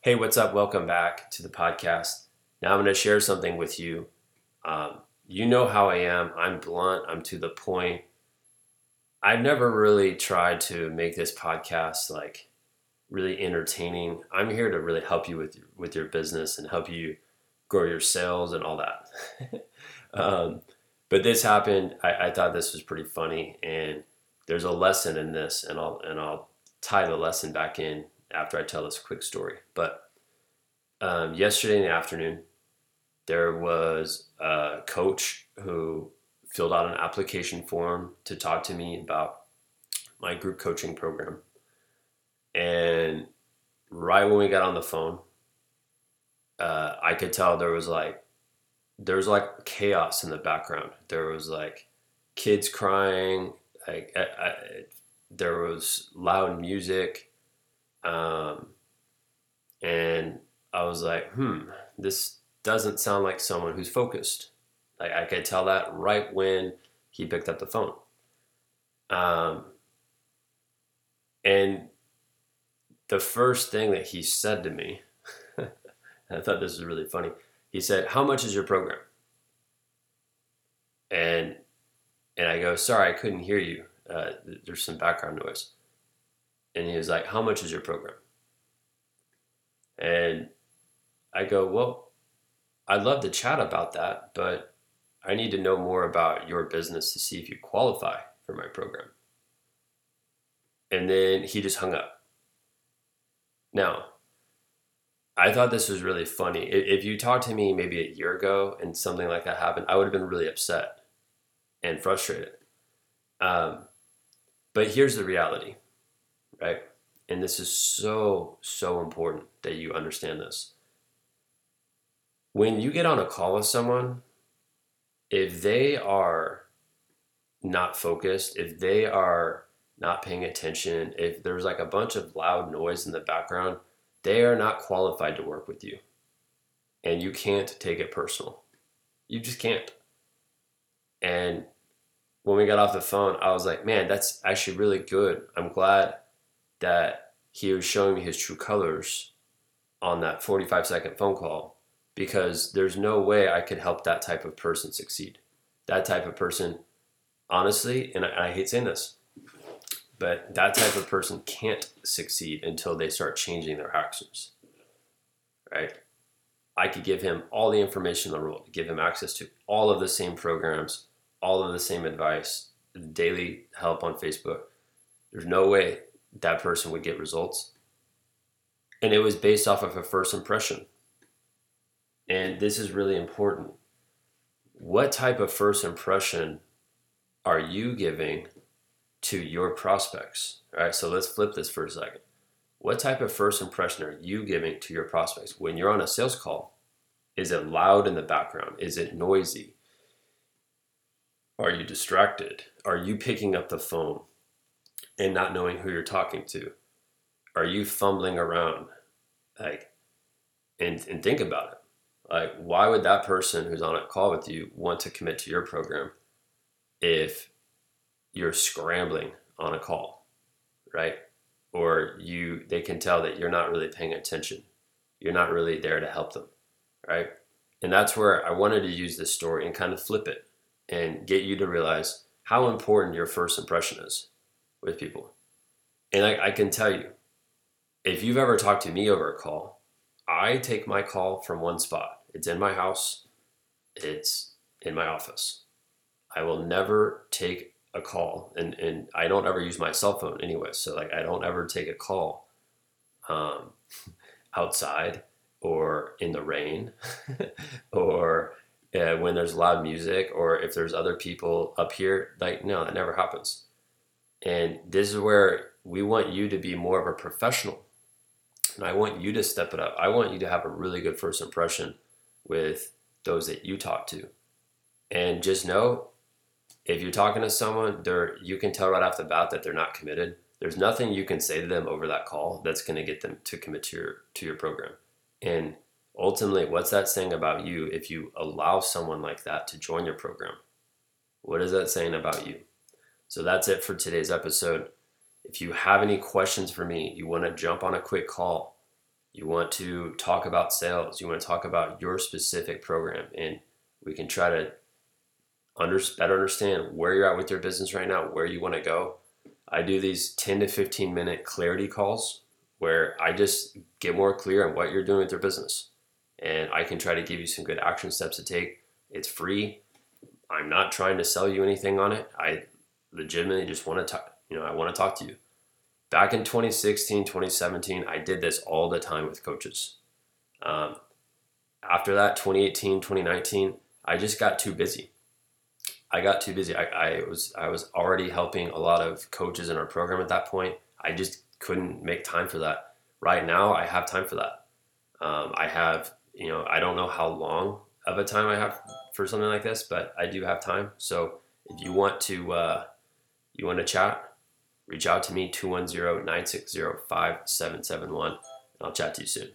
Hey, what's up? Welcome back to the podcast. Now I'm going to share something with you. Um, you know how I am. I'm blunt, I'm to the point. I've never really tried to make this podcast like really entertaining. I'm here to really help you with your, with your business and help you grow your sales and all that. um, but this happened. I, I thought this was pretty funny, and there's a lesson in this, and I'll and I'll tie the lesson back in after I tell this quick story. But um, yesterday in the afternoon, there was a coach who filled out an application form to talk to me about my group coaching program. And right when we got on the phone, uh, I could tell there was like there was like chaos in the background. There was like kids crying, like I, I, there was loud music, um, and I was like, hmm, this doesn't sound like someone who's focused. Like I could tell that right when he picked up the phone. Um, and the first thing that he said to me, I thought this was really funny. He said, "How much is your program?" And and I go, "Sorry, I couldn't hear you. Uh, there's some background noise." And he was like, "How much is your program?" And I go, "Well, I'd love to chat about that, but I need to know more about your business to see if you qualify for my program." And then he just hung up. Now, I thought this was really funny. If you talked to me maybe a year ago and something like that happened, I would have been really upset and frustrated. Um, but here's the reality, right? And this is so, so important that you understand this. When you get on a call with someone, if they are not focused, if they are not paying attention, if there's like a bunch of loud noise in the background, they are not qualified to work with you. And you can't take it personal. You just can't. And when we got off the phone, I was like, man, that's actually really good. I'm glad that he was showing me his true colors on that 45 second phone call because there's no way I could help that type of person succeed. That type of person, honestly, and I, I hate saying this, but that type of person can't succeed until they start changing their actions. Right? I could give him all the information in the world, give him access to all of the same programs, all of the same advice, daily help on Facebook. There's no way that person would get results. And it was based off of a first impression. And this is really important. What type of first impression are you giving to your prospects. All right, so let's flip this for a second. What type of first impression are you giving to your prospects when you're on a sales call? Is it loud in the background? Is it noisy? Are you distracted? Are you picking up the phone and not knowing who you're talking to? Are you fumbling around? Like, and, and think about it. Like, why would that person who's on a call with you want to commit to your program if you're scrambling on a call, right? Or you they can tell that you're not really paying attention. You're not really there to help them, right? And that's where I wanted to use this story and kind of flip it and get you to realize how important your first impression is with people. And I, I can tell you, if you've ever talked to me over a call, I take my call from one spot. It's in my house, it's in my office. I will never take a call and and I don't ever use my cell phone anyway so like I don't ever take a call um, outside or in the rain or uh, when there's loud music or if there's other people up here like no that never happens and this is where we want you to be more of a professional and I want you to step it up I want you to have a really good first impression with those that you talk to and just know if you're talking to someone, they're you can tell right off the bat that they're not committed. There's nothing you can say to them over that call that's going to get them to commit to your to your program. And ultimately, what's that saying about you if you allow someone like that to join your program? What is that saying about you? So that's it for today's episode. If you have any questions for me, you want to jump on a quick call, you want to talk about sales, you want to talk about your specific program, and we can try to under, better understand where you're at with your business right now, where you want to go. I do these 10 to 15 minute clarity calls where I just get more clear on what you're doing with your business. And I can try to give you some good action steps to take. It's free. I'm not trying to sell you anything on it. I legitimately just want to talk, you know, I want to talk to you. Back in 2016, 2017, I did this all the time with coaches. Um, after that, 2018, 2019, I just got too busy. I got too busy. I, I was I was already helping a lot of coaches in our program at that point. I just couldn't make time for that. Right now, I have time for that. Um, I have, you know, I don't know how long of a time I have for something like this, but I do have time. So if you want to, uh, you want to chat, reach out to me 210-960-5771 and I'll chat to you soon.